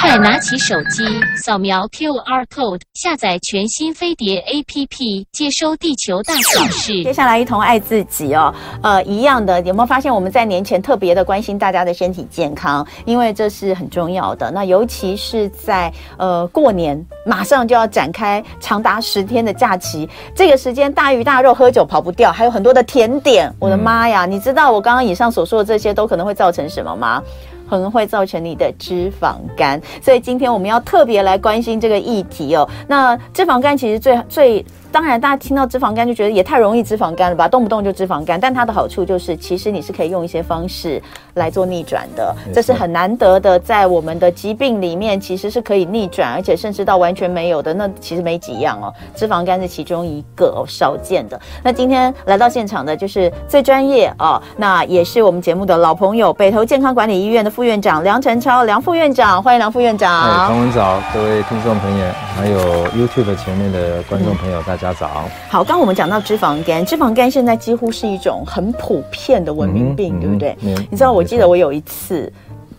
快拿起手机，扫描 QR code，下载全新飞碟 APP，接收地球大小事。接下来一同爱自己哦，呃，一样的，有没有发现我们在年前特别的关心大家的身体健康？因为这是很重要的。那尤其是在呃过年，马上就要展开长达十天的假期，这个时间大鱼大肉喝酒跑不掉，还有很多的甜点。我的妈呀！你知道我刚刚以上所说的这些都可能会造成什么吗？可能会造成你的脂肪肝，所以今天我们要特别来关心这个议题哦。那脂肪肝其实最最。当然，大家听到脂肪肝就觉得也太容易脂肪肝了吧，动不动就脂肪肝。但它的好处就是，其实你是可以用一些方式来做逆转的，这是很难得的，在我们的疾病里面其实是可以逆转，而且甚至到完全没有的，那其实没几样哦。脂肪肝是其中一个哦，少见的。那今天来到现场的就是最专业哦，那也是我们节目的老朋友，北投健康管理医院的副院长梁晨超，梁副院长，欢迎梁副院长。哎，唐文早，各位听众朋友，还有 YouTube 前面的观众朋友，大家。大家早好，刚刚我们讲到脂肪肝，脂肪肝现在几乎是一种很普遍的文明病，嗯、对不对？嗯、你知道，我记得我有一次，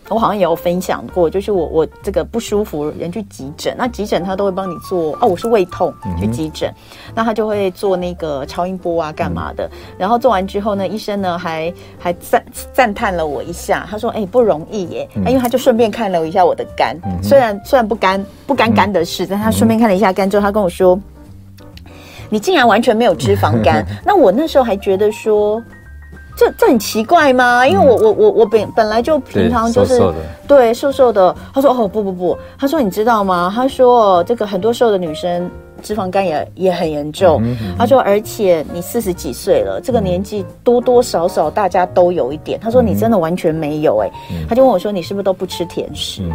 我好像也有分享过，就是我我这个不舒服，人去急诊，那急诊他都会帮你做哦，我是胃痛去急诊，嗯、那他就会做那个超音波啊，干嘛的？嗯、然后做完之后呢，医生呢还还赞赞叹了我一下，他说：“哎，不容易耶。嗯”因为他就顺便看了一下我的肝，嗯、虽然虽然不干不干肝的事，嗯、但他顺便看了一下肝之后，他跟我说。你竟然完全没有脂肪肝？那我那时候还觉得说，这这很奇怪吗？因为我我我我本本来就平常就是对瘦瘦，的。他说哦不不不，他说你知道吗？他说这个很多瘦的女生。脂肪肝也也很严重，嗯嗯、他说，而且你四十几岁了，这个年纪多多少少大家都有一点。他说你真的完全没有哎、他就问我说你是不是都不吃甜食？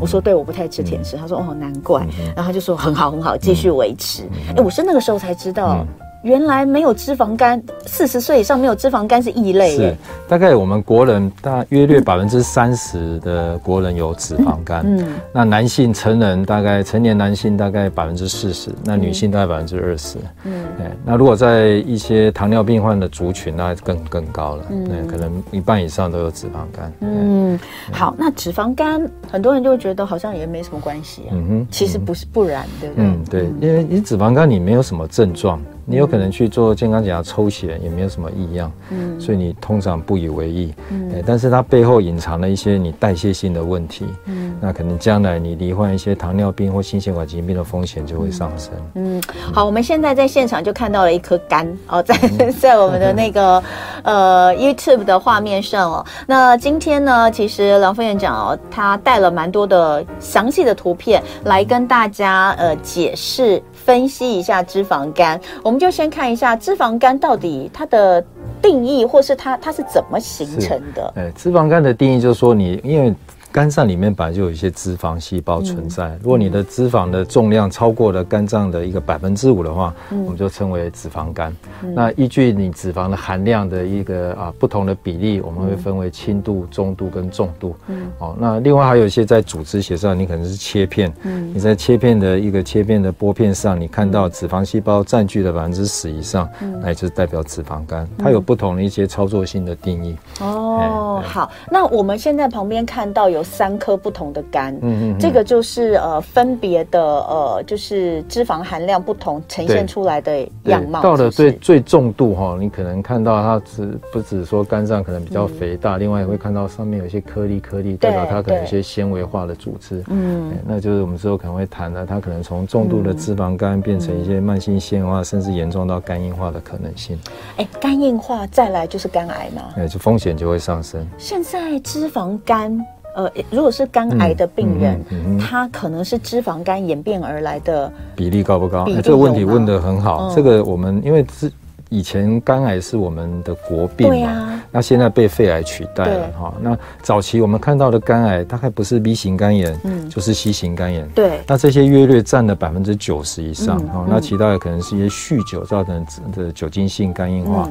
我说对，我不太吃甜食。嗯、他说哦难怪，嗯、然后他就说很好很好，继续维持。哎、我是那个时候才知道。嗯原来没有脂肪肝，四十岁以上没有脂肪肝是异类。是，大概我们国人大约略百分之三十的国人有脂肪肝。嗯，那男性成人大概成年男性大概百分之四十，那女性大概百分之二十。嗯，那如果在一些糖尿病患的族群，那更更高了。嗯，可能一半以上都有脂肪肝。嗯，好，那脂肪肝很多人就会觉得好像也没什么关系啊。嗯哼，其实不是不然，对不对？嗯，对，因为你脂肪肝你没有什么症状。你有可能去做健康检查抽血，也没有什么异样，嗯，所以你通常不以为意，嗯，但是它背后隐藏了一些你代谢性的问题，嗯，那可能将来你罹患一些糖尿病或心血管疾病的风险就会上升，嗯，好，我们现在在现场就看到了一颗肝哦，在 在我们的那个呃 YouTube 的画面上哦，那今天呢，其实梁副院长哦，他带了蛮多的详细的图片来跟大家呃解释。分析一下脂肪肝，我们就先看一下脂肪肝到底它的定义，或是它它是怎么形成的。哎，脂肪肝的定义就是说你因为。肝脏里面本来就有一些脂肪细胞存在。如果你的脂肪的重量超过了肝脏的一个百分之五的话，我们就称为脂肪肝。那依据你脂肪的含量的一个啊不同的比例，我们会分为轻度、中度跟重度。哦，那另外还有一些在组织学上，你可能是切片。嗯你在切片的一个切片的玻片上，你看到脂肪细胞占据了百分之十以上，那也就是代表脂肪肝。它有不同的一些操作性的定义。哦，好，那我们现在旁边看到有。有三颗不同的肝，嗯嗯，这个就是呃分别的呃就是脂肪含量不同呈现出来的样貌。到了最最重度哈，你可能看到它只不只说肝脏可能比较肥大，另外也会看到上面有一些颗粒颗粒，代表它可能有一些纤维化的组织。嗯，那就是我们之后可能会谈的，它可能从重度的脂肪肝变成一些慢性纤维化，甚至严重到肝硬化的可能性。哎，肝硬化再来就是肝癌嘛？哎，就风险就会上升。现在脂肪肝。呃，如果是肝癌的病人，他可能是脂肪肝演变而来的比例高不高？欸、这个问题问得很好。嗯、这个我们因为是。以前肝癌是我们的国病嘛，啊、那现在被肺癌取代了哈。那早期我们看到的肝癌大概不是 B 型肝炎，嗯，就是 C 型肝炎。对，那这些约略占了百分之九十以上哈。嗯、那其他的可能是一些酗酒造成的酒精性肝硬化。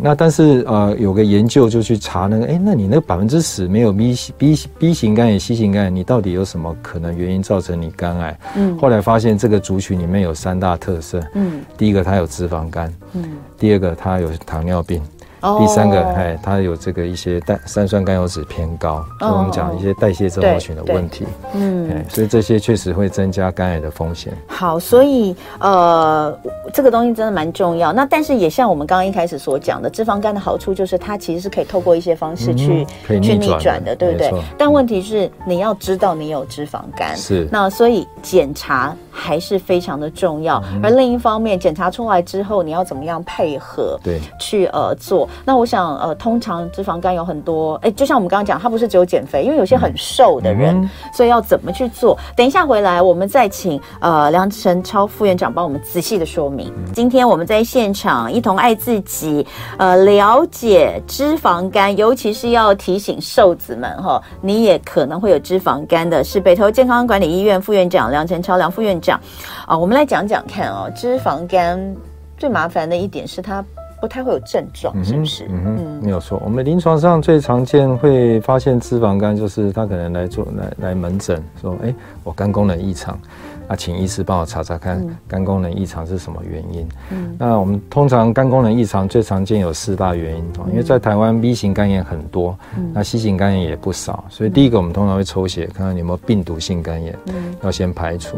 那但是呃，有个研究就去查那个，哎，那你那百分之十没有 B B B 型肝炎、C 型肝炎，你到底有什么可能原因造成你肝癌？嗯，后来发现这个族群里面有三大特色。嗯，第一个它有脂肪肝。嗯。第二个，他有糖尿病；第三个，哎，它有这个一些代三酸甘油酯偏高，就、哦、我们讲一些代谢症候群的问题。嗯，哎所以这些确实会增加肝癌的风险。好，所以呃，这个东西真的蛮重要。那但是也像我们刚刚一开始所讲的，脂肪肝的好处就是它其实是可以透过一些方式去、嗯、去逆转的，对不对？但问题是你要知道你有脂肪肝，是那所以检查还是非常的重要。嗯、而另一方面，检查出来之后，你要怎么样配合？对，去呃做。那我想，呃，通常脂肪肝有很多，哎，就像我们刚刚讲，它不是只有减肥，因为有些很瘦的人，嗯、所以要怎么去做？等一下回来，我们再请呃梁晨超副院长帮我们仔细的说明。嗯、今天我们在现场一同爱自己，呃，了解脂肪肝，尤其是要提醒瘦子们哈，你也可能会有脂肪肝的，是北投健康管理医院副院长梁晨超梁副院长啊、呃，我们来讲讲看哦，脂肪肝最麻烦的一点是它。不太会有症状，是不是？嗯没有错。我们临床上最常见会发现脂肪肝，就是他可能来做来来门诊说，哎，我肝功能异常。那请医师帮我查查看肝功能异常是什么原因。嗯，那我们通常肝功能异常最常见有四大原因哦，因为在台湾 B 型肝炎很多，那 C 型肝炎也不少，所以第一个我们通常会抽血看看有没有病毒性肝炎，要先排除。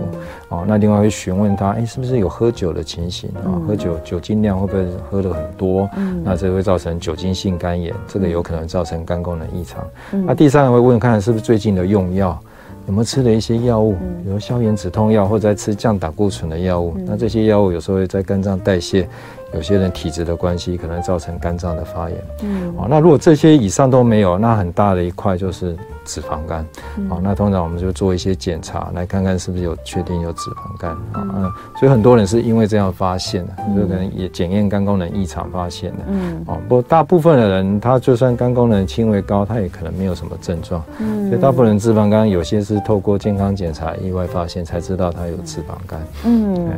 哦，那另外会询问他，哎，是不是有喝酒的情形啊？喝酒酒精量会不会喝得很多？那这会造成酒精性肝炎，这个有可能造成肝功能异常。那第三个会问看是不是最近的用药。有没有吃了一些药物，比如消炎止痛药，或者在吃降胆固醇的药物？嗯、那这些药物有时候会在肝脏代谢。有些人体质的关系，可能造成肝脏的发炎。嗯，哦，那如果这些以上都没有，那很大的一块就是脂肪肝。嗯、哦，那通常我们就做一些检查，来看看是不是有确定有脂肪肝。嗯、啊，所以很多人是因为这样发现的，嗯、就可能也检验肝功能异常发现的。嗯，哦，不过大部分的人，他就算肝功能轻微高，他也可能没有什么症状。嗯，所以大部分人脂肪肝有些是透过健康检查意外发现，才知道他有脂肪肝。嗯。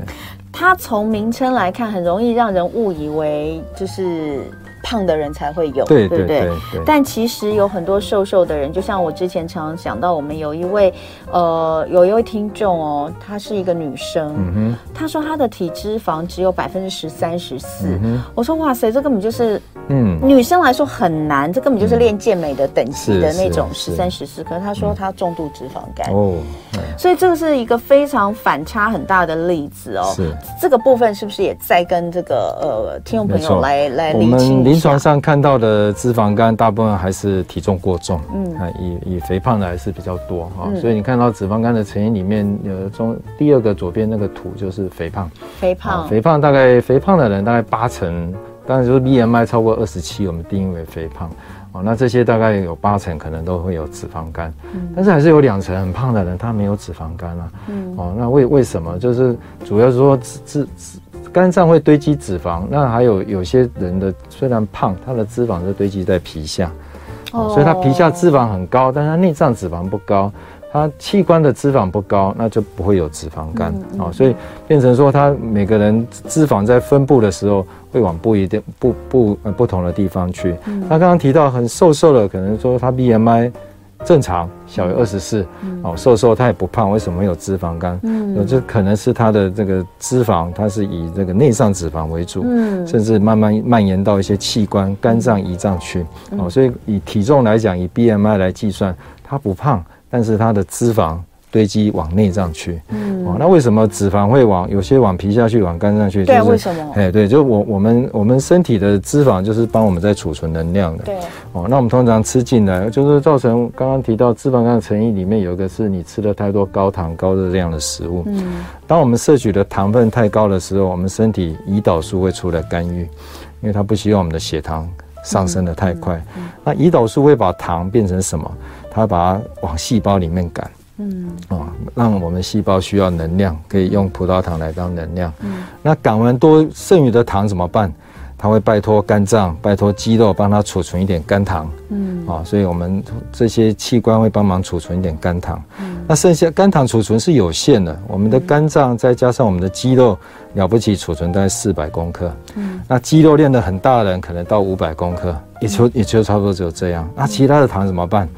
它从名称来看，很容易让人误以为就是。胖的人才会有，对不对？但其实有很多瘦瘦的人，就像我之前常常讲到，我们有一位呃，有一位听众哦，她是一个女生，嗯，她说她的体脂肪只有百分之十三十四。我说哇塞，这根本就是，嗯，女生来说很难，这根本就是练健美的等级的那种十三十四。可是她说她重度脂肪肝哦，所以这个是一个非常反差很大的例子哦。是这个部分是不是也在跟这个呃听众朋友来来理清？临床上看到的脂肪肝，大部分还是体重过重，嗯，啊以以肥胖的还是比较多哈，嗯、所以你看到脂肪肝的成因里面，有中第二个左边那个图就是肥胖，肥胖，肥胖大概肥胖的人大概八成，当然就是 BMI 超过二十七，我们定义为肥胖，哦，那这些大概有八成可能都会有脂肪肝，嗯，但是还是有两成很胖的人他没有脂肪肝啊，嗯，哦，那为为什么？就是主要是说脂脂脂。肝脏会堆积脂肪，那还有有些人的虽然胖，他的脂肪是堆积在皮下，哦，所以他皮下脂肪很高，但他内脏脂肪不高，他器官的脂肪不高，那就不会有脂肪肝，哦，所以变成说他每个人脂肪在分布的时候会往不一定不不呃不同的地方去。他刚刚提到很瘦瘦的，可能说他 BMI。正常小于二十四，哦，瘦瘦他也不胖，为什么会有脂肪肝？嗯，这可能是他的这个脂肪，它是以这个内脏脂肪为主，嗯，甚至慢慢蔓延到一些器官、肝脏、胰脏去，哦，所以以体重来讲，以 BMI 来计算，他不胖，但是他的脂肪。堆积往内脏去，嗯，哦，那为什么脂肪会往有些往皮下去，往肝上去？对，为什么？哎，对，就我我们我们身体的脂肪就是帮我们在储存能量的，对，哦，那我们通常吃进来，就是造成刚刚提到脂肪肝的成因里面有一个是你吃了太多高糖高热量的食物，嗯，当我们摄取的糖分太高的时候，我们身体胰岛素会出来干预，因为它不希望我们的血糖上升的太快，那胰岛素会把糖变成什么？它把它往细胞里面赶。嗯，哦，让我们细胞需要能量，可以用葡萄糖来当能量。嗯，那睾丸多剩余的糖怎么办？它会拜托肝脏、拜托肌肉帮它储存一点肝糖。嗯，啊，所以我们这些器官会帮忙储存一点肝糖。嗯，那剩下肝糖储存是有限的，我们的肝脏再加上我们的肌肉，了不起储存大概四百公克。嗯，那肌肉练得很大的人可能到五百公克，也就也就差不多只有这样。那其他的糖怎么办？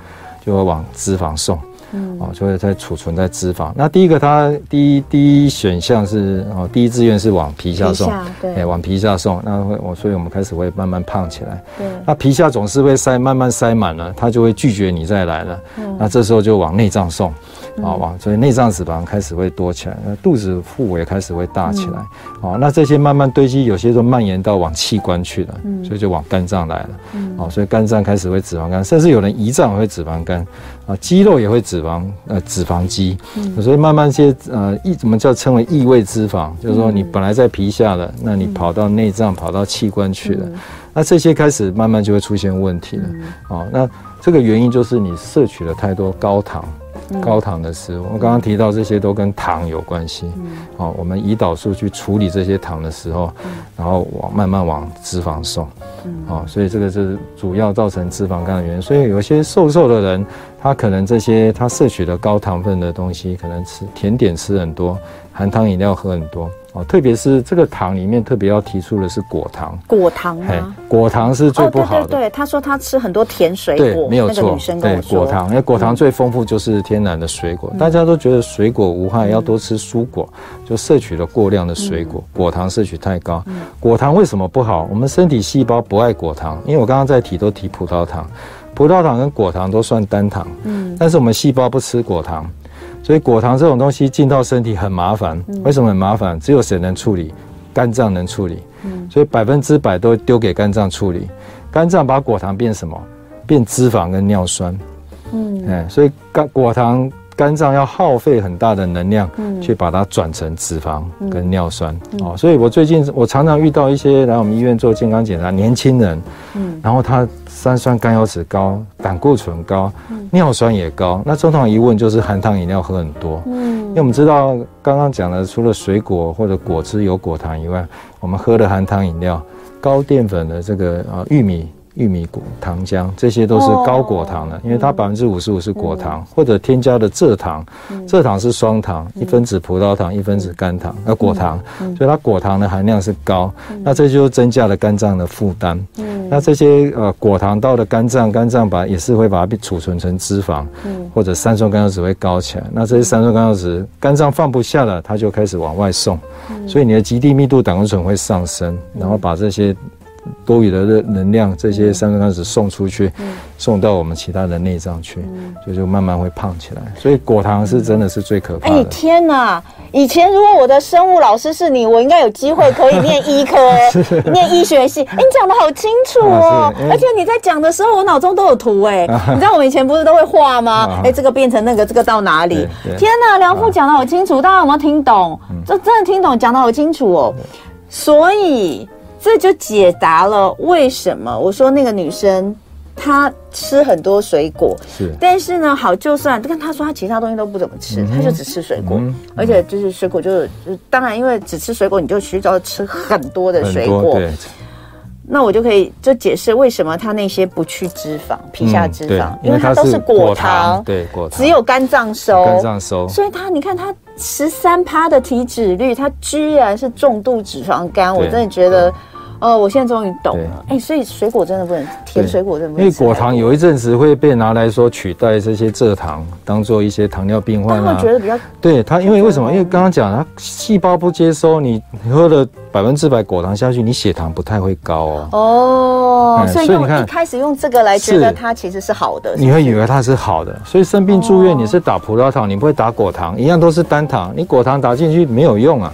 就会往脂肪送。嗯，哦，就会在储存在脂肪。那第一个，它第一第一选项是哦，第一志愿是往皮下送，对，哎，往皮下送，那会我，所以我们开始会慢慢胖起来。对，那皮下总是会塞，慢慢塞满了，它就会拒绝你再来了。嗯，那这时候就往内脏送，啊，往所以内脏脂肪开始会多起来，那肚子腹围开始会大起来。哦，那这些慢慢堆积，有些都蔓延到往器官去了，所以就往肝脏来了。哦，所以肝脏开始会脂肪肝，甚至有人胰脏会脂肪肝，啊，肌肉也会脂肪，呃，脂肪肌。所以慢慢些，呃，异怎么叫称为异位脂肪？就是说你本来在皮下的，那你跑到内脏，跑到器官去了，那这些开始慢慢就会出现问题了。哦，那这个原因就是你摄取了太多高糖。高糖的食物，我刚刚提到这些都跟糖有关系。好，我们胰岛素去处理这些糖的时候，然后往慢慢往脂肪送。好，所以这个是主要造成脂肪肝的原因。所以有些瘦瘦的人，他可能这些他摄取的高糖分的东西，可能吃甜点吃很多，含糖饮料喝很多哦。特别是这个糖里面特别要提出的是果糖，果糖吗？果糖是最不好的。哦、对对对，他说他吃很多甜水果，对，没有错。对，果糖，因为果糖最丰富就是天然的水果，嗯、大家都觉得水果无害，要多吃蔬果，就摄取了过量的水果，嗯、果糖摄取太高。嗯、果糖为什么不好？我们身体细胞不爱果糖，因为我刚刚在提都提葡萄糖，葡萄糖跟果糖都算单糖，嗯，但是我们细胞不吃果糖。所以果糖这种东西进到身体很麻烦，为什么很麻烦？只有谁能处理？肝脏能处理。所以百分之百都丢给肝脏处理。肝脏把果糖变什么？变脂肪跟尿酸。嗯，哎，所以肝果糖。肝脏要耗费很大的能量，去把它转成脂肪跟尿酸哦，所以我最近我常常遇到一些来我们医院做健康检查年轻人，嗯然后他三酸甘油酯高，胆固醇高，尿酸也高，那通常一问就是含糖饮料喝很多，嗯。因为我们知道刚刚讲的除了水果或者果汁有果糖以外，我们喝的含糖饮料高淀粉的这个啊玉米。玉米果糖浆，这些都是高果糖的，哦、因为它百分之五十五是果糖，嗯、或者添加的蔗糖，蔗、嗯、糖是双糖，嗯、一分子葡萄糖，一分子甘糖，那、嗯、果糖，嗯、所以它果糖的含量是高，嗯、那这就增加了肝脏的负担。嗯、那这些呃果糖到了肝脏，肝脏把也是会把它储存成脂肪，嗯、或者三酸甘油酯会高起来。那这些三酸甘油酯肝脏放不下了，它就开始往外送，嗯、所以你的极低密度胆固醇会上升，然后把这些。多余的热能量，这些三酸甘脂送出去，嗯、送到我们其他的内脏去，嗯、就就慢慢会胖起来。所以果糖是真的是最可怕的。哎、天哪！以前如果我的生物老师是你，我应该有机会可以念医科，是念医学系。哎、讲的好清楚哦，而且你在讲的时候，我脑中都有图哎。你知道我们以前不是都会画吗？哎、欸，这个变成那个，这个到哪里？天哪，梁父讲的好清楚，大家有没有听懂？这真的听懂，讲的好清楚哦。所以。这就解答了为什么我说那个女生她吃很多水果，是，但是呢，好，就算跟她说她其他东西都不怎么吃，她就只吃水果，而且就是水果就是，当然因为只吃水果，你就需要吃很多的水果，那我就可以就解释为什么她那些不去脂肪，皮下脂肪，因为它都是果糖，对，果糖，只有肝脏收，肝脏收，所以她你看她十三趴的体脂率，她居然是重度脂肪肝，我真的觉得。哦，我现在终于懂了。哎，所以水果真的不能甜，水果真的不能。因为果糖有一阵子会被拿来说取代这些蔗糖，当做一些糖尿病患啊。觉得比较对它，因为为什么？因为刚刚讲它细胞不接收，你喝了百分之百果糖下去，你血糖不太会高哦。哦，所以你看，一开始用这个来觉得它其实是好的，你会以为它是好的。所以生病住院，你是打葡萄糖，你不会打果糖，一样都是单糖，你果糖打进去没有用啊。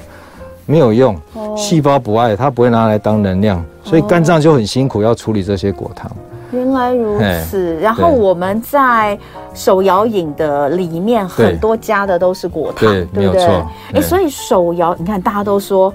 没有用，细胞不爱，它不会拿来当能量，所以肝脏就很辛苦要处理这些果糖。原来如此，然后我们在手摇饮的里面很多加的都是果糖，对，对不对？哎，所以手摇，你看大家都说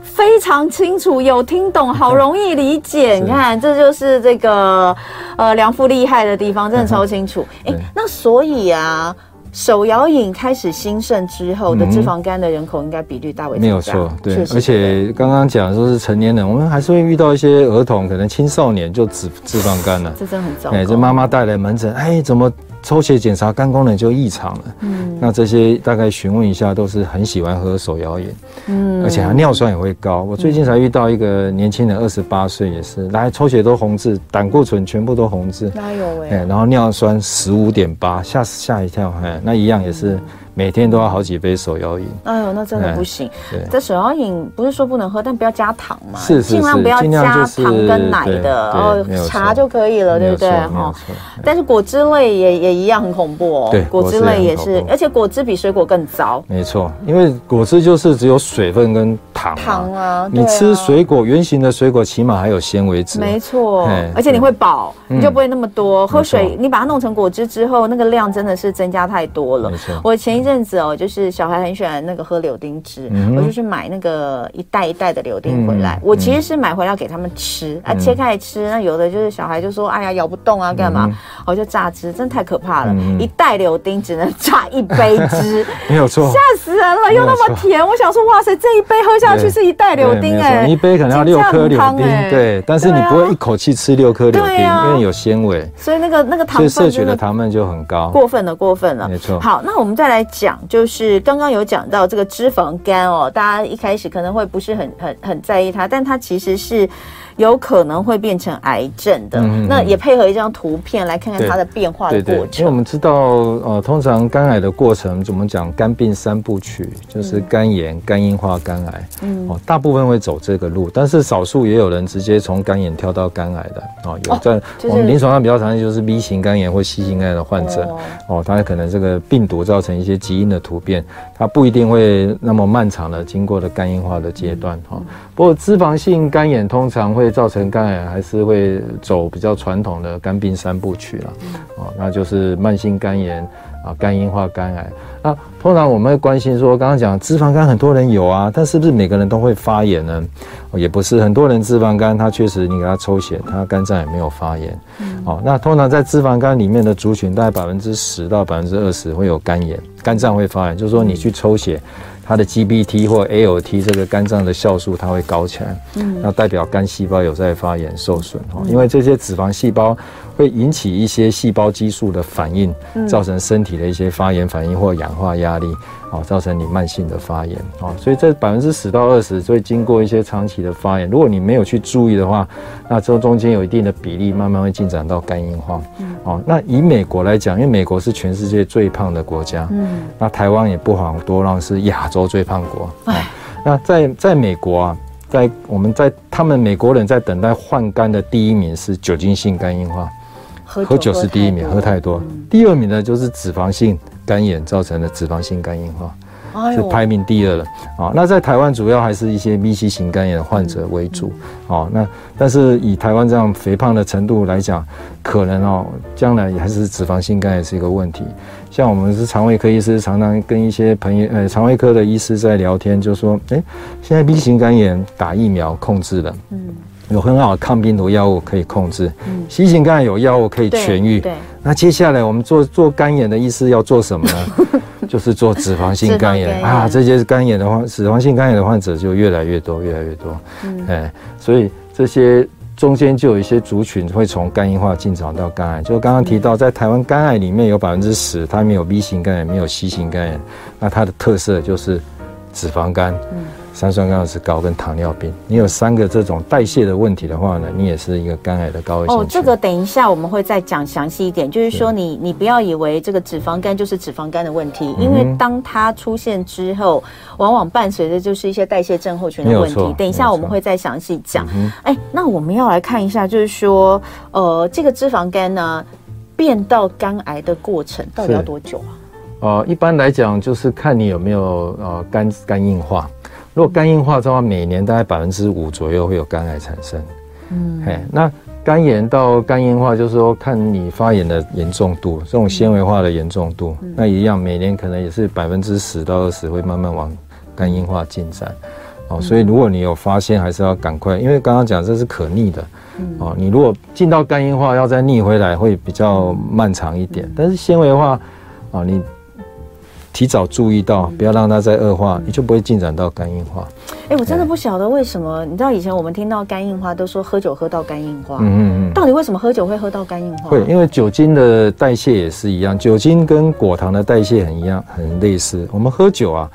非常清楚，有听懂，好容易理解。你看，这就是这个呃梁父厉害的地方，真的超清楚。哎，那所以啊。手摇饮开始兴盛之后的脂肪肝的人口应该比率大为没有错，对。而且刚刚讲说是成年人，我们还是会遇到一些儿童，可能青少年就脂脂肪肝了，这真的很糟糕。哎，这妈妈带来门诊，哎，怎么抽血检查肝功能就异常了。嗯，那这些大概询问一下，都是很喜欢喝手摇饮。嗯，而且他尿酸也会高。我最近才遇到一个年轻人，二十八岁，也是来抽血都红字，胆固醇全部都红字。哪有哎？然后尿酸十五点八，吓吓一跳。哎，那一样也是。每天都要好几杯手摇饮，哎呦，那真的不行。对，这手摇饮不是说不能喝，但不要加糖嘛，是是是，尽量不要加糖跟奶的，哦，茶就可以了，对不对？哈，但是果汁类也也一样很恐怖哦。对，果汁类也是，而且果汁比水果更糟。没错，因为果汁就是只有水分跟糖。糖啊，你吃水果，圆形的水果起码还有纤维质。没错，而且你会饱，你就不会那么多喝水。你把它弄成果汁之后，那个量真的是增加太多了。没错，我前一阵子哦，就是小孩很喜欢那个喝柳丁汁，我就去买那个一袋一袋的柳丁回来。我其实是买回来给他们吃啊，切开来吃。那有的就是小孩就说：“哎呀，咬不动啊，干嘛？”我就榨汁，真的太可怕了！一袋柳丁只能榨一杯汁，没有错，吓死人了！又那么甜，我想说，哇塞，这一杯喝下去是一袋柳丁哎，一杯可能要六颗柳丁，对，但是你不会一口气吃六颗柳丁，因为有纤维，所以那个那个糖分，所以摄取的糖分就很高，过分了，过分了，没错。好，那我们再来讲，就是刚刚有讲到这个脂肪肝哦，大家一开始可能会不是很很很在意它，但它其实是。有可能会变成癌症的，嗯、那也配合一张图片来看看它的变化的过程。对对对，因为我们知道，呃，通常肝癌的过程，怎么讲？肝病三部曲就是肝炎、嗯、肝硬化、肝癌。嗯，哦，大部分会走这个路，但是少数也有人直接从肝炎跳到肝癌的。哦，有在我们临床上比较常见就是 B 型肝炎或 C 型肝炎的患者。哦，他可能这个病毒造成一些基因的突变，他不一定会那么漫长的经过了肝硬化的阶段。哈、嗯，不过脂肪性肝炎通常会造成肝癌还是会走比较传统的肝病三部曲了，哦，那就是慢性肝炎啊、肝硬化、肝癌。那通常我们会关心说，刚刚讲脂肪肝很多人有啊，但是不是每个人都会发炎呢？也不是，很多人脂肪肝他确实你给他抽血，他肝脏也没有发炎。哦，那通常在脂肪肝里面的族群，大概百分之十到百分之二十会有肝炎，肝脏会发炎，就是说你去抽血。它的 GBT 或 ALT 这个肝脏的酵素，它会高起来，嗯，那代表肝细胞有在发炎受损哦，因为这些脂肪细胞会引起一些细胞激素的反应，造成身体的一些发炎反应或氧化压力。哦，造成你慢性的发炎哦，所以这百分之十到二十会经过一些长期的发炎，如果你没有去注意的话，那这中间有一定的比例慢慢会进展到肝硬化。嗯，哦，那以美国来讲，因为美国是全世界最胖的国家，嗯，那台湾也不遑多让是亚洲最胖国。啊，那在在美国啊，在我们在他们美国人在等待换肝的第一名是酒精性肝硬化，喝酒是第一名，喝太多，第二名呢就是脂肪性。肝炎造成的脂肪性肝硬化，是排名第二了啊。那在台湾主要还是一些 B、型肝炎患者为主哦。那但是以台湾这样肥胖的程度来讲，可能哦，将来也还是脂肪性肝炎是一个问题。像我们是肠胃科医师，常常跟一些朋友呃肠胃科的医师在聊天，就说：哎，现在 B 型肝炎打疫苗控制了，嗯，有很好的抗病毒药物可以控制，嗯，C 型肝炎有药物可以痊愈，对。那接下来我们做做肝炎的医师要做什么呢？就是做脂肪性肝炎啊，这些肝炎的话，脂肪性肝炎的患者就越来越多，越来越多。嗯，哎，所以这些中间就有一些族群会从肝硬化进展到肝癌。就刚刚提到，在台湾肝癌里面有百分之十，它没有 B 型肝炎，没有 C 型肝炎，那它的特色就是脂肪肝。嗯。三酸甘油脂高跟糖尿病，你有三个这种代谢的问题的话呢，你也是一个肝癌的高危险。哦，这个等一下我们会再讲详细一点，就是说你你不要以为这个脂肪肝就是脂肪肝的问题，因为当它出现之后，往往伴随着就是一些代谢症候群的问题。等一下我们会再详细讲。哎，那我们要来看一下，就是说，呃，这个脂肪肝呢，变到肝癌的过程到底要多久啊？呃，一般来讲就是看你有没有呃肝肝硬化。如果肝硬化的话，每年大概百分之五左右会有肝癌产生。嗯，嘿，那肝炎到肝硬化，就是说看你发炎的严重度，这种纤维化的严重度，嗯、那一样每年可能也是百分之十到二十会慢慢往肝硬化进展。哦，所以如果你有发现，还是要赶快，因为刚刚讲这是可逆的。哦，你如果进到肝硬化，要再逆回来会比较漫长一点。但是纤维化，啊，你。提早注意到，不要让它再恶化，你就不会进展到肝硬化。哎，我真的不晓得为什么，你知道以前我们听到肝硬化都说喝酒喝到肝硬化，嗯嗯嗯，到底为什么喝酒会喝到肝硬化？会，因为酒精的代谢也是一样，酒精跟果糖的代谢很一样，很类似。我们喝酒啊。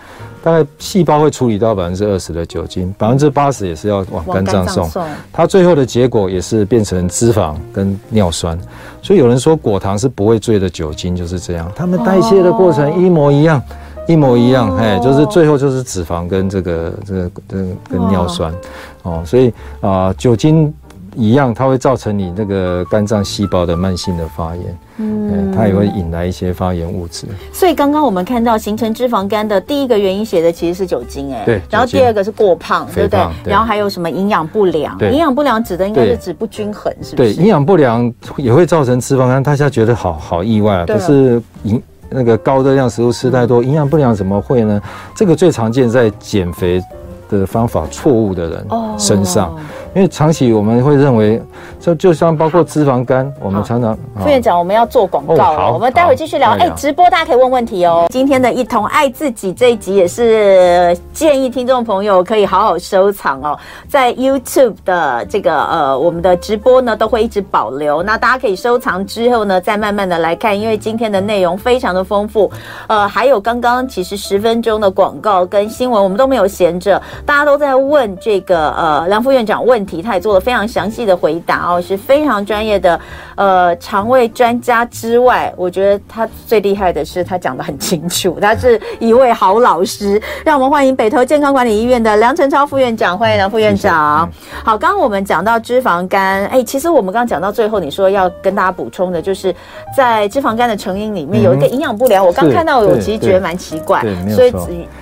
大概细胞会处理到百分之二十的酒精，百分之八十也是要往肝脏送。它最后的结果也是变成脂肪跟尿酸。所以有人说果糖是不会醉的酒精，就是这样。它们代谢的过程一模一样，一模一样。哎，就是最后就是脂肪跟这个这个这个跟尿酸。哦，所以啊，酒精。一样，它会造成你那个肝脏细胞的慢性的发炎，嗯，它也会引来一些发炎物质。所以刚刚我们看到形成脂肪肝的第一个原因写的其实是酒精，哎，对。然后第二个是过胖，对不对？然后还有什么营养不良？营养不良指的应该是指不均衡，是不是？对，营养不良也会造成脂肪肝。大家觉得好好意外啊，不是营那个高热量食物吃太多，营养不良怎么会呢？这个最常见在减肥的方法错误的人身上。因为长期我们会认为，就就像包括脂肪肝，我们常常副院长，我们要做广告了，我们待会继续聊。哎，直播大家可以问问题哦。今天的一同爱自己这一集也是建议听众朋友可以好好收藏哦，在 YouTube 的这个呃我们的直播呢都会一直保留，那大家可以收藏之后呢再慢慢的来看，因为今天的内容非常的丰富，呃，还有刚刚其实十分钟的广告跟新闻我们都没有闲着，大家都在问这个呃梁副院长问。题他也做了非常详细的回答哦，是非常专业的呃肠胃专家之外，我觉得他最厉害的是他讲的很清楚，他是一位好老师。让我们欢迎北投健康管理医院的梁诚超副院长，欢迎梁副院长。好，刚刚我们讲到脂肪肝，哎，其实我们刚刚讲到最后，你说要跟大家补充的，就是在脂肪肝的成因里面有一个营养不良，我刚看到我其实觉得蛮奇怪，所以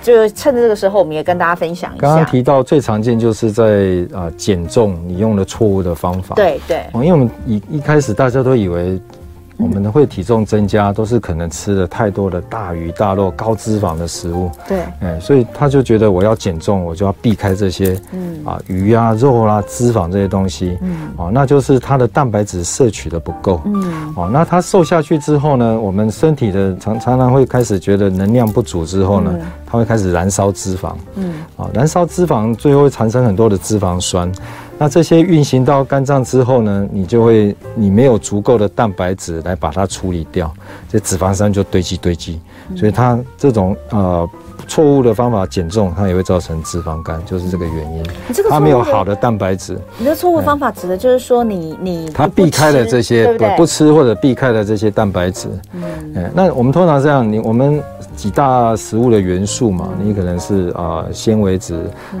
就趁着这个时候，我们也跟大家分享一下。刚刚提到最常见就是在啊减。重，你用了错误的方法。对对，因为我们一一开始大家都以为我们会体重增加，都是可能吃了太多的大鱼大肉、高脂肪的食物。对，哎，所以他就觉得我要减重，我就要避开这些，嗯啊，鱼啊、肉啦、脂肪这些东西。嗯，哦，那就是他的蛋白质摄取的不够。嗯，哦，那他瘦下去之后呢，我们身体的常常常会开始觉得能量不足之后呢，他会开始燃烧脂肪。嗯，啊，燃烧脂肪最后会产生很多的脂肪酸。那这些运行到肝脏之后呢，你就会你没有足够的蛋白质来把它处理掉，这脂肪酸就堆积堆积，所以它这种呃。错误的方法减重，它也会造成脂肪肝，就是这个原因。它没有好的蛋白质。你的错误方法指的就是说你，你你它避开了这些，对不吃或者避开了这些蛋白质。嗯，那我们通常这样，你我们几大食物的元素嘛，你可能是啊纤维质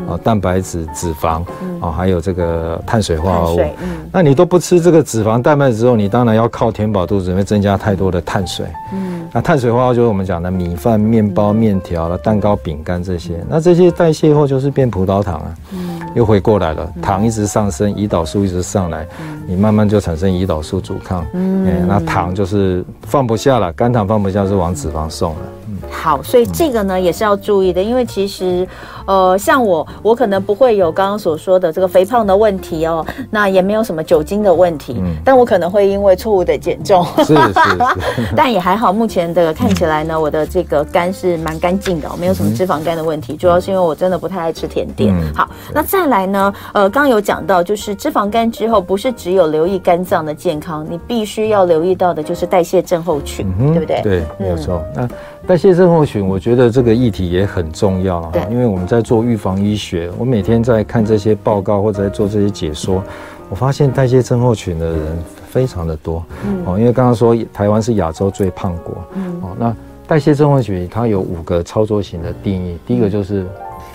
啊蛋白质、脂肪啊，还有这个碳水化合物。嗯，那你都不吃这个脂肪、蛋白质之后，你当然要靠填饱肚子，因为增加太多的碳水。嗯，那碳水化合物就是我们讲的米饭、面包、面条了。蛋糕、饼干这些，那这些代谢后就是变葡萄糖啊，嗯，又回过来了，糖一直上升，胰岛素一直上来，你慢慢就产生胰岛素阻抗，嗯，那糖就是放不下了，肝糖放不下是往脂肪送了。好，所以这个呢也是要注意的，因为其实，呃，像我，我可能不会有刚刚所说的这个肥胖的问题哦，那也没有什么酒精的问题，嗯，但我可能会因为错误的减重，是 是是，但也还好，目前的看起来呢，我的这个肝是蛮干净的，没有什么脂肪肝的问题，主要是因为我真的不太爱吃甜点。好，那再来呢，呃，刚刚有讲到，就是脂肪肝之后，不是只有留意肝脏的健康，你必须要留意到的就是代谢症候群，对不对？对，没有错。那代谢症候群，我觉得这个议题也很重要哈，因为我们在做预防医学，我每天在看这些报告或者在做这些解说，我发现代谢症候群的人非常的多，哦，因为刚刚说台湾是亚洲最胖国，哦，那代谢症候群它有五个操作型的定义，第一个就是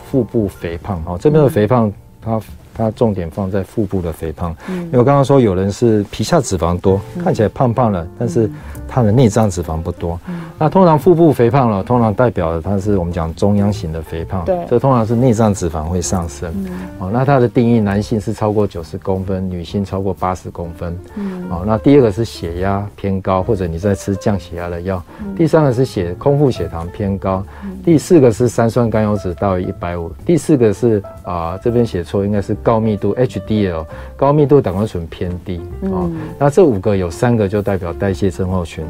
腹部肥胖，哦，这边的肥胖它。它重点放在腹部的肥胖，嗯因为我刚刚说有人是皮下脂肪多，看起来胖胖了，但是他的内脏脂肪不多。那通常腹部肥胖了，通常代表的它是我们讲中央型的肥胖，对，这通常是内脏脂肪会上升。哦，那它的定义，男性是超过九十公分，女性超过八十公分。嗯，哦，那第二个是血压偏高，或者你在吃降血压的药。第三个是血空腹血糖偏高。第四个是三酸甘油酯大于一百五。第四个是啊，这边写错，应该是高。密度 HDL，高密度胆固醇偏低啊。那这五个有三个就代表代谢症候群。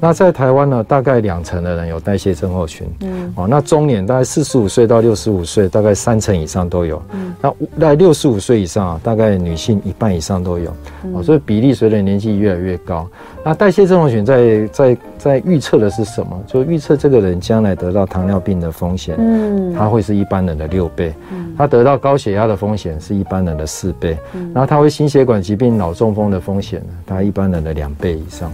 那在台湾呢，大概两成的人有代谢症候群。嗯，哦，那中年大概四十五岁到六十五岁，大概三成以上都有。嗯，那在六十五岁以上啊，大概女性一半以上都有。哦，所以比例随着年纪越来越高。那代谢症候群在在在预测的是什么？就预测这个人将来得到糖尿病的风险，嗯，他会是一般人的六倍，嗯，他得到高血压的风险是一般人的四倍，嗯，然后他会心血管疾病、脑中风的风险呢，他一般人的两倍以上，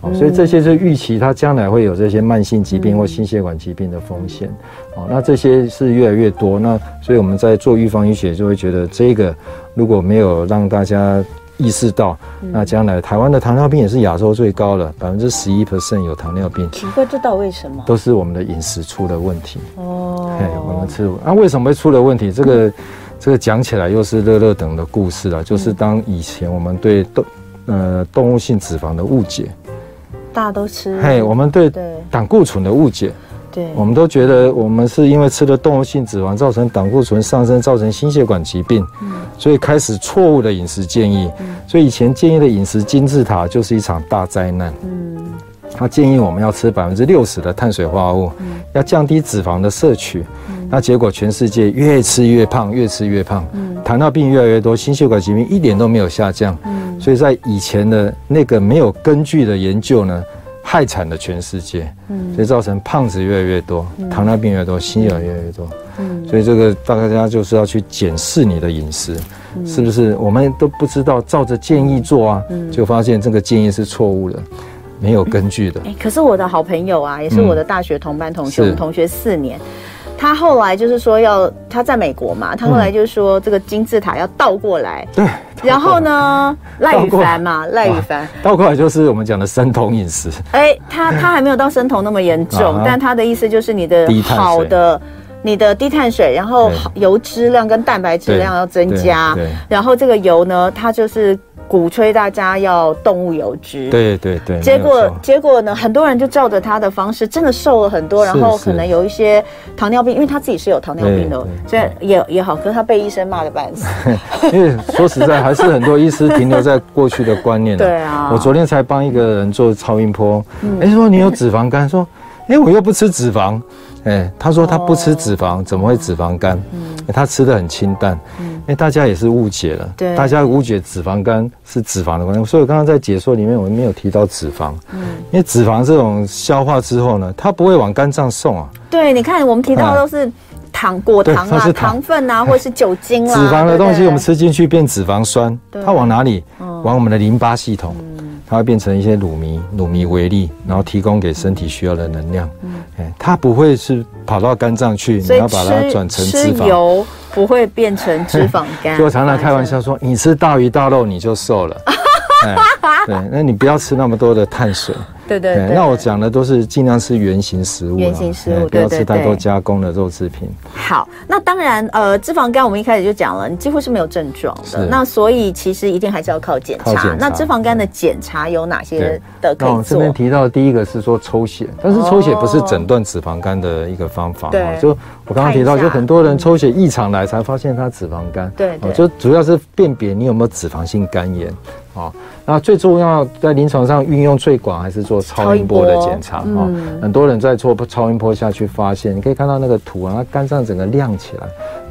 哦，所以这些是预期他将来会有这些慢性疾病或心血管疾病的风险，哦，那这些是越来越多，那所以我们在做预防医学就会觉得这个如果没有让大家。意识到，那将来台湾的糖尿病也是亚洲最高了，百分之十一 percent 有糖尿病。奇怪，这道为什么？都是我们的饮食出了问题。哦，嘿，我们吃啊，为什么会出了问题？这个，嗯、这个讲起来又是乐乐等的故事了。就是当以前我们对动呃动物性脂肪的误解，大家都吃。嘿，我们对胆固醇的误解。对，我们都觉得我们是因为吃了动物性脂肪，造成胆固醇上升，造成心血管疾病，嗯，所以开始错误的饮食建议。嗯，所以以前建议的饮食金字塔就是一场大灾难。嗯，他建议我们要吃百分之六十的碳水化合物，嗯，要降低脂肪的摄取。嗯，那结果全世界越吃越胖，越吃越胖。嗯，糖尿病越来越多，心血管疾病一点都没有下降。嗯，所以在以前的那个没有根据的研究呢，害惨了全世界，嗯，所以造成胖子越来越多，嗯、糖尿病越多，心血越来越多，嗯，所以这个大家就是要去检视你的饮食，嗯、是不是？我们都不知道照着建议做啊，嗯，就发现这个建议是错误的，没有根据的。哎、欸，可是我的好朋友啊，也是我的大学同班同学，嗯、我们同学四年。他后来就是说要他在美国嘛，他后来就是说这个金字塔要倒过来，对。然后呢，赖宇凡嘛，赖宇凡。倒过来就是我们讲的生酮饮食。哎，他他还没有到生酮那么严重，但他的意思就是你的好的，你的低碳水，然后油脂量跟蛋白质量要增加，然后这个油呢，它就是。鼓吹大家要动物油脂，对对对，结果结果呢，很多人就照着他的方式，真的瘦了很多，然后可能有一些糖尿病，因为他自己是有糖尿病的，所以也也好，可是他被医生骂的半死。因为说实在，还是很多医师停留在过去的观念。对啊，我昨天才帮一个人做超音波，哎，说你有脂肪肝，说，哎，我又不吃脂肪。哎，他说他不吃脂肪，怎么会脂肪肝？嗯，他吃的很清淡。嗯，哎，大家也是误解了。对，大家误解脂肪肝是脂肪的关系。所以我刚刚在解说里面，我们没有提到脂肪。嗯，因为脂肪这种消化之后呢，它不会往肝脏送啊。对，你看我们提到的都是糖、果糖啊、糖分啊，或者是酒精啊。脂肪的东西我们吃进去变脂肪酸，它往哪里？往我们的淋巴系统。它会变成一些乳糜，乳糜微粒，然后提供给身体需要的能量。嗯，哎，它不会是跑到肝脏去，你要把它转成脂肪。油不会变成脂肪肝。所以我常常开玩笑说，你吃大鱼大肉你就瘦了。对，那你不要吃那么多的碳水。对对，对，那我讲的都是尽量吃原形食物，原形食物，不要吃太多加工的肉制品。好，那当然，呃，脂肪肝我们一开始就讲了，你几乎是没有症状的，那所以其实一定还是要靠检查。那脂肪肝的检查有哪些的可以做？我这边提到第一个是说抽血，但是抽血不是诊断脂肪肝的一个方法。对，就我刚刚提到，就很多人抽血异常来才发现他脂肪肝。对，就主要是辨别你有没有脂肪性肝炎。啊，那最重要在临床上运用最广还是做超音波的检查啊。嗯、很多人在做超音波下去发现，你可以看到那个图啊，它肝脏整个亮起来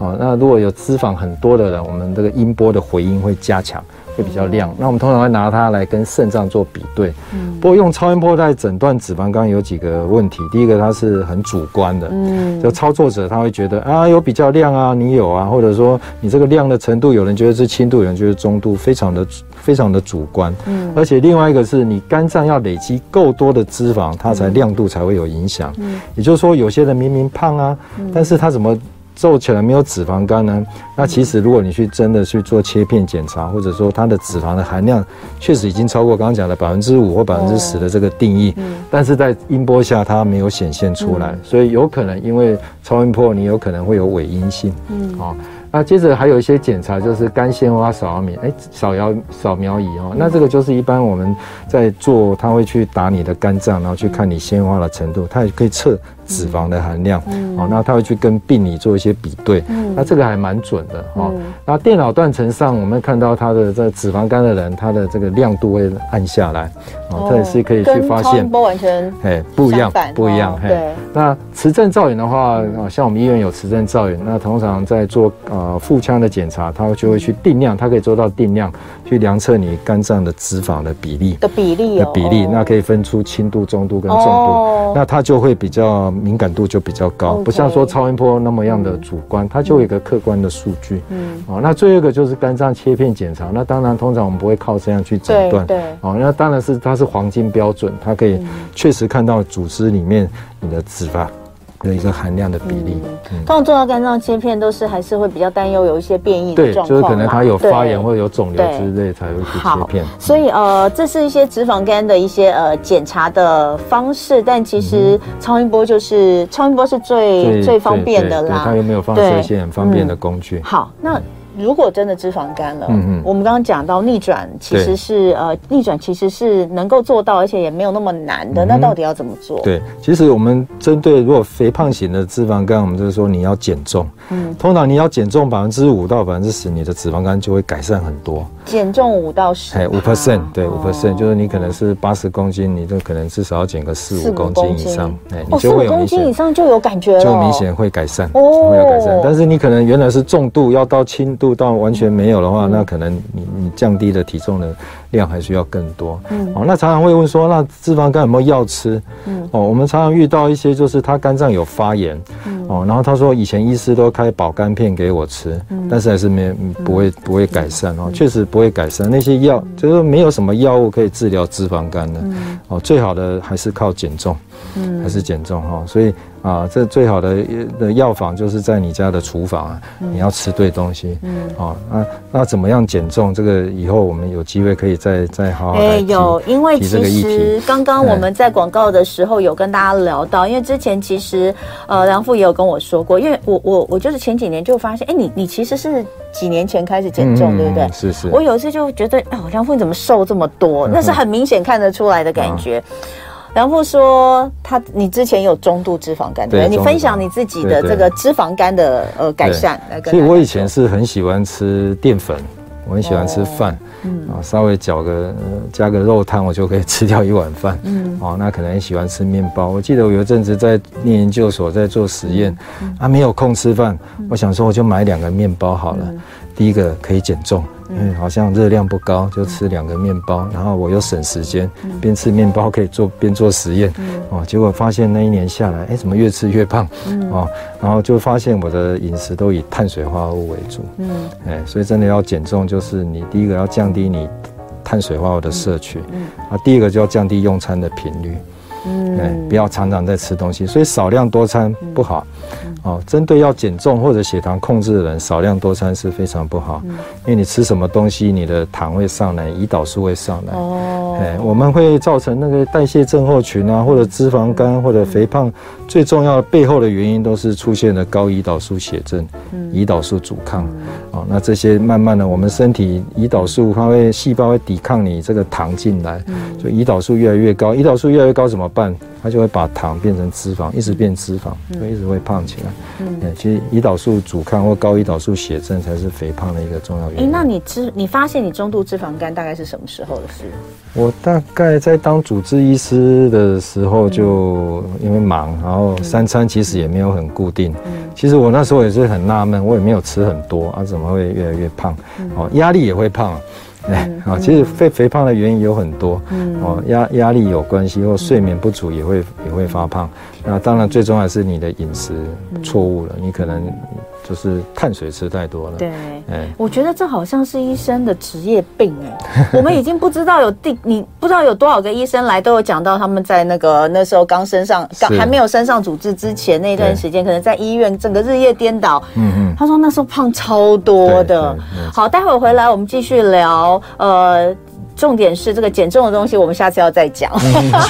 啊。那如果有脂肪很多的人，我们这个音波的回音会加强。会比较亮，那我们通常会拿它来跟肾脏做比对。嗯，不过用超音波在诊断脂肪肝有几个问题。第一个，它是很主观的。嗯，就操作者他会觉得啊，有比较亮啊，你有啊，或者说你这个亮的程度，有人觉得是轻度，有人觉得中度，非常的非常的主观。嗯，而且另外一个是你肝脏要累积够多的脂肪，它才亮度才会有影响。嗯，也就是说，有些人明明胖啊，但是他怎么？皱起来没有脂肪肝呢？那其实如果你去真的去做切片检查，或者说它的脂肪的含量确实已经超过刚刚讲的百分之五或百分之十的这个定义，但是在音波下它没有显现出来，所以有可能因为超音波你有可能会有伪阴性。嗯，好。那接着还有一些检查，就是肝鲜花扫描，哎，扫描扫描仪哦。那这个就是一般我们在做，他会去打你的肝脏，然后去看你鲜花的程度，它也可以测。脂肪的含量，哦，那他会去跟病理做一些比对，那这个还蛮准的哦。那电脑断层上，我们看到他的这脂肪肝的人，他的这个亮度会暗下来，哦，这也是可以去发现，不完全哎不一样，不一样，嘿。那磁振造影的话，啊像我们医院有磁振造影，那通常在做呃腹腔的检查，它就会去定量，它可以做到定量，去量测你肝脏的脂肪的比例。的比例的比例，那可以分出轻度、中度跟重度，那它就会比较敏感度就比较高，不像说超音波那么样的主观，它就有一个客观的数据。嗯，哦，那最后一个就是肝脏切片检查，那当然通常我们不会靠这样去诊断，对，哦，那当然是它是黄金标准，它可以确实看到组织里面你的脂肪。的一个含量的比例，通常做到肝脏切片都是还是会比较担忧有一些变异的状况，对，就是可能它有发炎或者有肿瘤之类才会去切片。所以呃，这是一些脂肪肝的一些呃检查的方式，但其实超音波就是超音波是最最方便的啦。它又没有放射线，很方便的工具。好，那。如果真的脂肪肝了，嗯嗯，我们刚刚讲到逆转其实是呃逆转其实是能够做到，而且也没有那么难的。那到底要怎么做？对，其实我们针对如果肥胖型的脂肪肝，我们就是说你要减重，嗯，通常你要减重百分之五到百分之十，你的脂肪肝就会改善很多。减重五到十，哎，五 percent，对，五 percent，就是你可能是八十公斤，你就可能至少要减个四五公斤以上，哎，你就会有明显，四五公斤以上就有感觉了，就明显会改善，哦，会有改善。但是你可能原来是重度，要到轻度到完全没有的话，那可能你你降低的体重的量还需要更多。嗯，哦，那常常会问说，那脂肪肝有没有药吃？嗯，哦，我们常常遇到一些就是他肝脏有发炎，嗯，哦，然后他说以前医师都开保肝片给我吃，嗯，但是还是没不会不会改善哦，确实不会改善。那些药就是没有什么药物可以治疗脂肪肝的，哦，最好的还是靠减重，嗯，还是减重哈，所以。啊，这最好的的药房就是在你家的厨房啊，嗯、你要吃对东西。嗯，啊，那那怎么样减重？这个以后我们有机会可以再再好好。哎，有，因为其实刚刚我们在广告的时候有跟大家聊到，因为之前其实呃梁父也有跟我说过，因为我我我就是前几年就发现，哎，你你其实是几年前开始减重，嗯、对不对？是是。我有一次就觉得，哦，梁父你怎么瘦这么多？嗯、那是很明显看得出来的感觉。嗯梁父说：“他，你之前有中度脂肪肝，对，你分享你自己的这个脂肪肝的呃改善来跟。所以我以前是很喜欢吃淀粉，我很喜欢吃饭，嗯。啊，稍微搅个加个肉汤，我就可以吃掉一碗饭，嗯。哦，那可能很喜欢吃面包。我记得我有一阵子在念研究所，在做实验，啊，没有空吃饭，我想说我就买两个面包好了，第一个可以减重。”嗯，好像热量不高，就吃两个面包，然后我又省时间，边吃面包可以做边做实验，哦，结果发现那一年下来，哎，怎么越吃越胖，哦，然后就发现我的饮食都以碳水化合物为主，嗯，哎，所以真的要减重，就是你第一个要降低你碳水化合物的摄取，嗯，啊，第二个就要降低用餐的频率。嗯，不要常常在吃东西，所以少量多餐不好。哦，针对要减重或者血糖控制的人，少量多餐是非常不好，因为你吃什么东西，你的糖会上来，胰岛素会上来。哦，哎，我们会造成那个代谢症候群啊，或者脂肪肝或者肥胖，最重要的背后的原因都是出现了高胰岛素血症，胰岛素阻抗。哦，那这些慢慢的，我们身体胰岛素它会细胞会抵抗你这个糖进来，所以胰岛素越来越高，胰岛素越来越高怎么办？它就会把糖变成脂肪，一直变脂肪，所以一直会胖起来。嗯，其实胰岛素阻抗或高胰岛素血症才是肥胖的一个重要原因。哎，那你脂，你发现你中度脂肪肝大概是什么时候的事？我大概在当主治医师的时候，就因为忙，然后三餐其实也没有很固定。嗯，其实我那时候也是很纳闷，我也没有吃很多啊，怎么会越来越胖？哦，压力也会胖。哎，啊，其实肥肥胖的原因有很多，嗯，哦，压压力有关系，或睡眠不足也会也会发胖。那当然最重要的是你的饮食错误了，你可能。就是碳水吃太多了。对，哎，我觉得这好像是医生的职业病哎。我们已经不知道有第，你不知道有多少个医生来都有讲到他们在那个那时候刚升上，刚还没有升上主治之前那段时间，可能在医院整个日夜颠倒。嗯嗯。他说那时候胖超多的。好，待会儿回来我们继续聊。呃。重点是这个减重的东西，我们下次要再讲。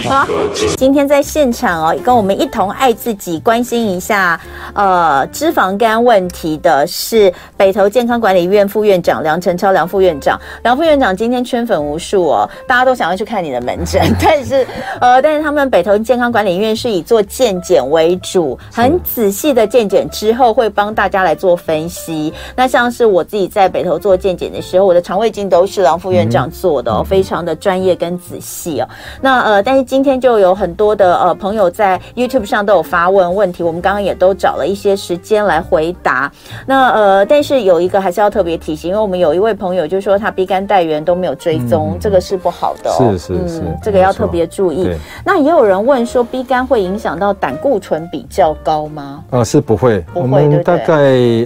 今天在现场哦，跟我们一同爱自己、关心一下呃脂肪肝问题的是北投健康管理院副院长梁诚超梁副院长。梁副院长今天圈粉无数哦，大家都想要去看你的门诊，但是呃，但是他们北投健康管理院是以做健检为主，很仔细的健检之后会帮大家来做分析。那像是我自己在北投做健检的时候，我的肠胃镜都是梁副院长做的哦，非常的专业跟仔细哦。那呃，但是今天就有很多的呃朋友在 YouTube 上都有发问问题，我们刚刚也都找了一些时间来回答。那呃，但是有一个还是要特别提醒，因为我们有一位朋友就说他 B 肝带原都没有追踪，这个是不好的哦。是是是，这个要特别注意。那也有人问说 B 肝会影响到胆固醇比较高吗？呃，是不会，我们大概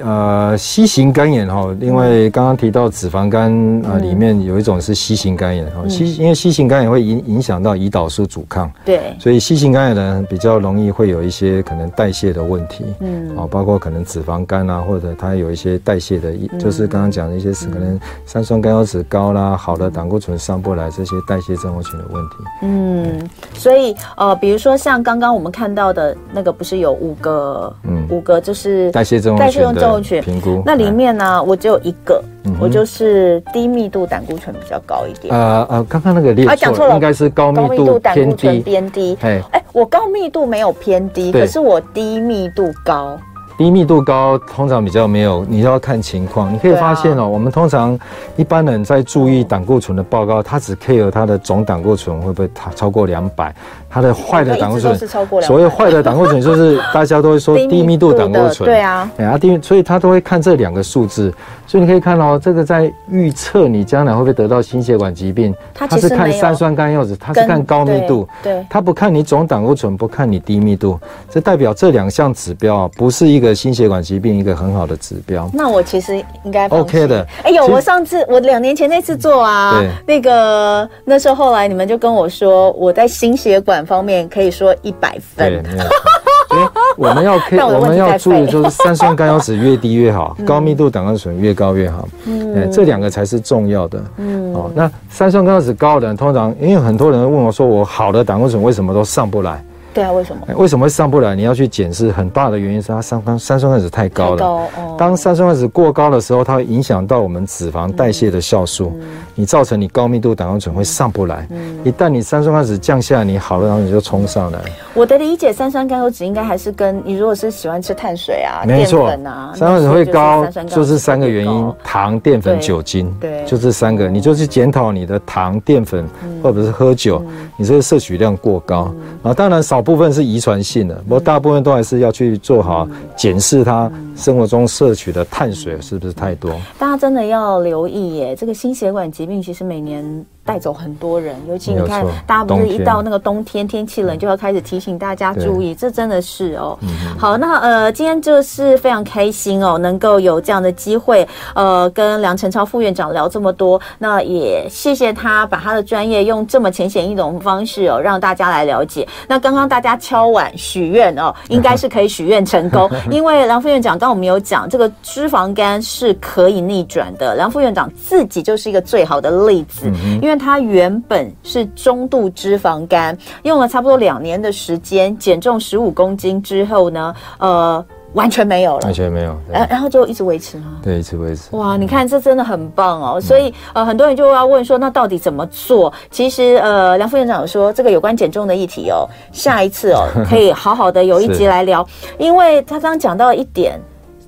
呃 C 型肝炎哈，因为刚刚提到脂肪肝啊，里面有一种是 C 型肝炎哈，C 因为吸型肝炎会影影响到胰岛素阻抗，对，所以吸型肝炎的人比较容易会有一些可能代谢的问题，嗯，啊，包括可能脂肪肝啊，或者它有一些代谢的，就是刚刚讲的一些是可能三酸甘油酯高啦，好的胆固醇上不来，这些代谢症候群的问题，嗯，所以呃，比如说像刚刚我们看到的那个，不是有五个，嗯，五个就是代谢症代谢症候群评估，那里面呢，我只有一个。我就是低密度胆固醇比较高一点。呃呃，刚刚那个列错了，应该是高密度胆固醇偏低。哎哎，我高密度没有偏低，可是我低密度高。低密度高通常比较没有，你要看情况。你可以发现哦，我们通常一般人在注意胆固醇的报告，他只 care 他的总胆固醇会不会超超过两百。它的坏的胆固醇，所谓坏的胆固醇就是大家都会说低密度胆固醇，对啊，哎啊低，所以他都会看这两个数字，所以你可以看到这个在预测你将来会不会得到心血管疾病，它是看三酸甘油酯，它是看高密度，对，它不看你总胆固醇，不看你低密度，这代表这两项指标啊，不是一个心血管疾病一个很好的指标。那我其实应该 OK 的。哎呦，我上次我两年前那次做啊，那个那时候后来你们就跟我说我在心血管。方面可以说一百分。对，我们要 我们要注意，就是三酸甘油酯越低越好，高密度胆固醇越高越好。嗯，这两个才是重要的。嗯，哦，那三酸甘油酯高的人，通常因为很多人问我说，我好的胆固醇为什么都上不来？对啊，为什么？为什么会上不来？你要去检视，很大的原因是它三酸三酸甘油酯太高了。高哦。当三酸甘油酯过高的时候，它会影响到我们脂肪代谢的酵素，嗯、你造成你高密度胆固醇会上不来。嗯。一旦你三酸甘油酯降下来，你好了，然后你就冲上来。我的理解，三酸甘油酯应该还是跟你如果是喜欢吃碳水啊、淀粉啊，三酸甘油酯会高，就是三个原因：糖、淀粉、酒精。对，就这三个，你就去检讨你的糖、淀粉，或者是喝酒，你这个摄取量过高。啊，当然少部分是遗传性的，不过大部分都还是要去做好检视，他生活中摄取的碳水是不是太多。大家真的要留意耶，这个心血管疾病其实每年。带走很多人，尤其你看，大家不是一到那个冬天天气冷，就要开始提醒大家注意，这真的是哦。好，那呃，今天就是非常开心哦，能够有这样的机会，呃，跟梁诚超副院长聊这么多，那也谢谢他把他的专业用这么浅显易懂的方式哦，让大家来了解。那刚刚大家敲碗许愿哦，应该是可以许愿成功，因为梁副院长刚刚我们有讲，这个脂肪肝是可以逆转的，梁副院长自己就是一个最好的例子，因为。他原本是中度脂肪肝，用了差不多两年的时间减重十五公斤之后呢，呃，完全没有了，完全没有，然然后就一直维持吗？对，一直维持。哇，你看这真的很棒哦！所以呃，很多人就要问说，那到底怎么做？其实呃，梁副院长有说，这个有关减重的议题哦，下一次哦，可以好好的有一集来聊，因为他刚刚讲到一点。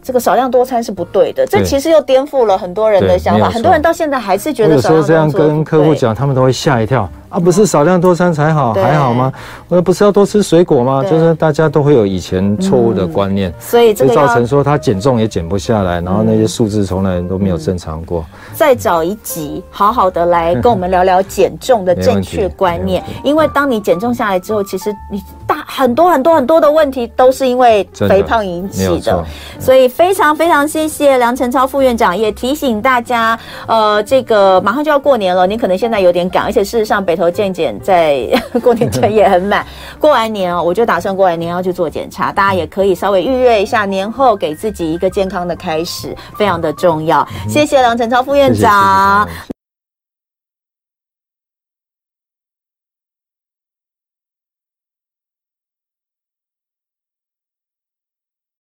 这个少量多餐是不对的，这其实又颠覆了很多人的想法。很多人到现在还是觉得。有时候这样跟客户讲，他们都会吓一跳。啊，不是少量多餐才好，还好吗？我说不是要多吃水果吗？就是大家都会有以前错误的观念，所以这个造成说他减重也减不下来，然后那些数字从来都没有正常过。再找一集，好好的来跟我们聊聊减重的正确观念，因为当你减重下来之后，其实你大很多很多很多的问题都是因为肥胖引起的，所以非常非常谢谢梁晨超副院长，也提醒大家，呃，这个马上就要过年了，你可能现在有点赶，而且事实上北。投健检在 过年前也很满，过完年哦，我就打算过完年要去做检查，大家也可以稍微预约一下，年后给自己一个健康的开始，非常的重要。谢谢梁晨超副院长。谢谢谢谢。